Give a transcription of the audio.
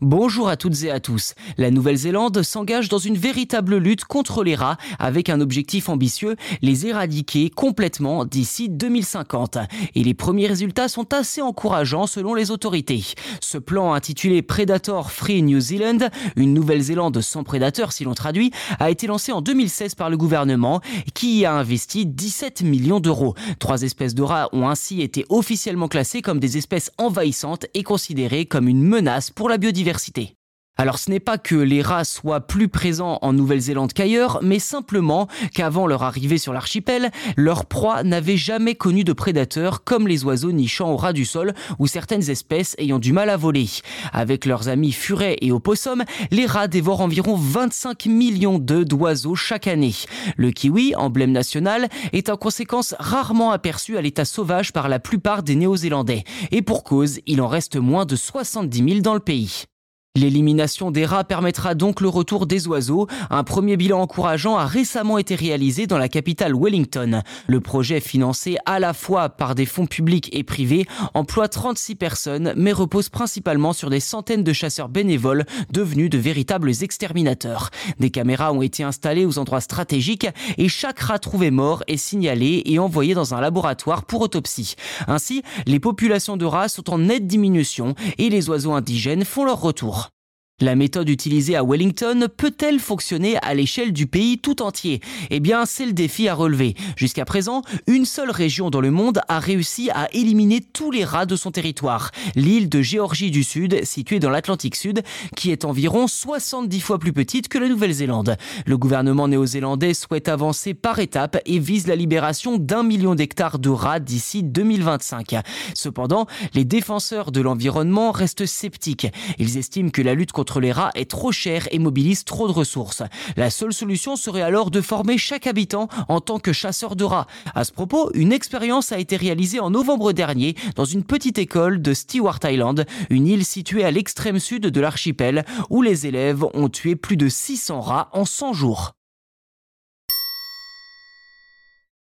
Bonjour à toutes et à tous. La Nouvelle-Zélande s'engage dans une véritable lutte contre les rats avec un objectif ambitieux, les éradiquer complètement d'ici 2050. Et les premiers résultats sont assez encourageants selon les autorités. Ce plan intitulé Predator Free New Zealand, une Nouvelle-Zélande sans prédateurs si l'on traduit, a été lancé en 2016 par le gouvernement qui y a investi 17 millions d'euros. Trois espèces de rats ont ainsi été officiellement classées comme des espèces envahissantes et considérées comme une menace pour la biodiversité alors ce n'est pas que les rats soient plus présents en Nouvelle-Zélande qu'ailleurs, mais simplement qu'avant leur arrivée sur l'archipel, leur proie n'avait jamais connu de prédateurs comme les oiseaux nichant au ras du sol ou certaines espèces ayant du mal à voler. Avec leurs amis furets et opossums, les rats dévorent environ 25 millions d'œufs d'oiseaux chaque année. Le kiwi, emblème national, est en conséquence rarement aperçu à l'état sauvage par la plupart des Néo-Zélandais. Et pour cause, il en reste moins de 70 000 dans le pays. L'élimination des rats permettra donc le retour des oiseaux. Un premier bilan encourageant a récemment été réalisé dans la capitale Wellington. Le projet, financé à la fois par des fonds publics et privés, emploie 36 personnes, mais repose principalement sur des centaines de chasseurs bénévoles devenus de véritables exterminateurs. Des caméras ont été installées aux endroits stratégiques et chaque rat trouvé mort est signalé et envoyé dans un laboratoire pour autopsie. Ainsi, les populations de rats sont en nette diminution et les oiseaux indigènes font leur retour. La méthode utilisée à Wellington peut-elle fonctionner à l'échelle du pays tout entier? Eh bien, c'est le défi à relever. Jusqu'à présent, une seule région dans le monde a réussi à éliminer tous les rats de son territoire. L'île de Géorgie du Sud, située dans l'Atlantique Sud, qui est environ 70 fois plus petite que la Nouvelle-Zélande. Le gouvernement néo-zélandais souhaite avancer par étapes et vise la libération d'un million d'hectares de rats d'ici 2025. Cependant, les défenseurs de l'environnement restent sceptiques. Ils estiment que la lutte contre les rats est trop cher et mobilise trop de ressources. La seule solution serait alors de former chaque habitant en tant que chasseur de rats. À ce propos, une expérience a été réalisée en novembre dernier dans une petite école de Stewart Island, une île située à l'extrême sud de l'archipel, où les élèves ont tué plus de 600 rats en 100 jours.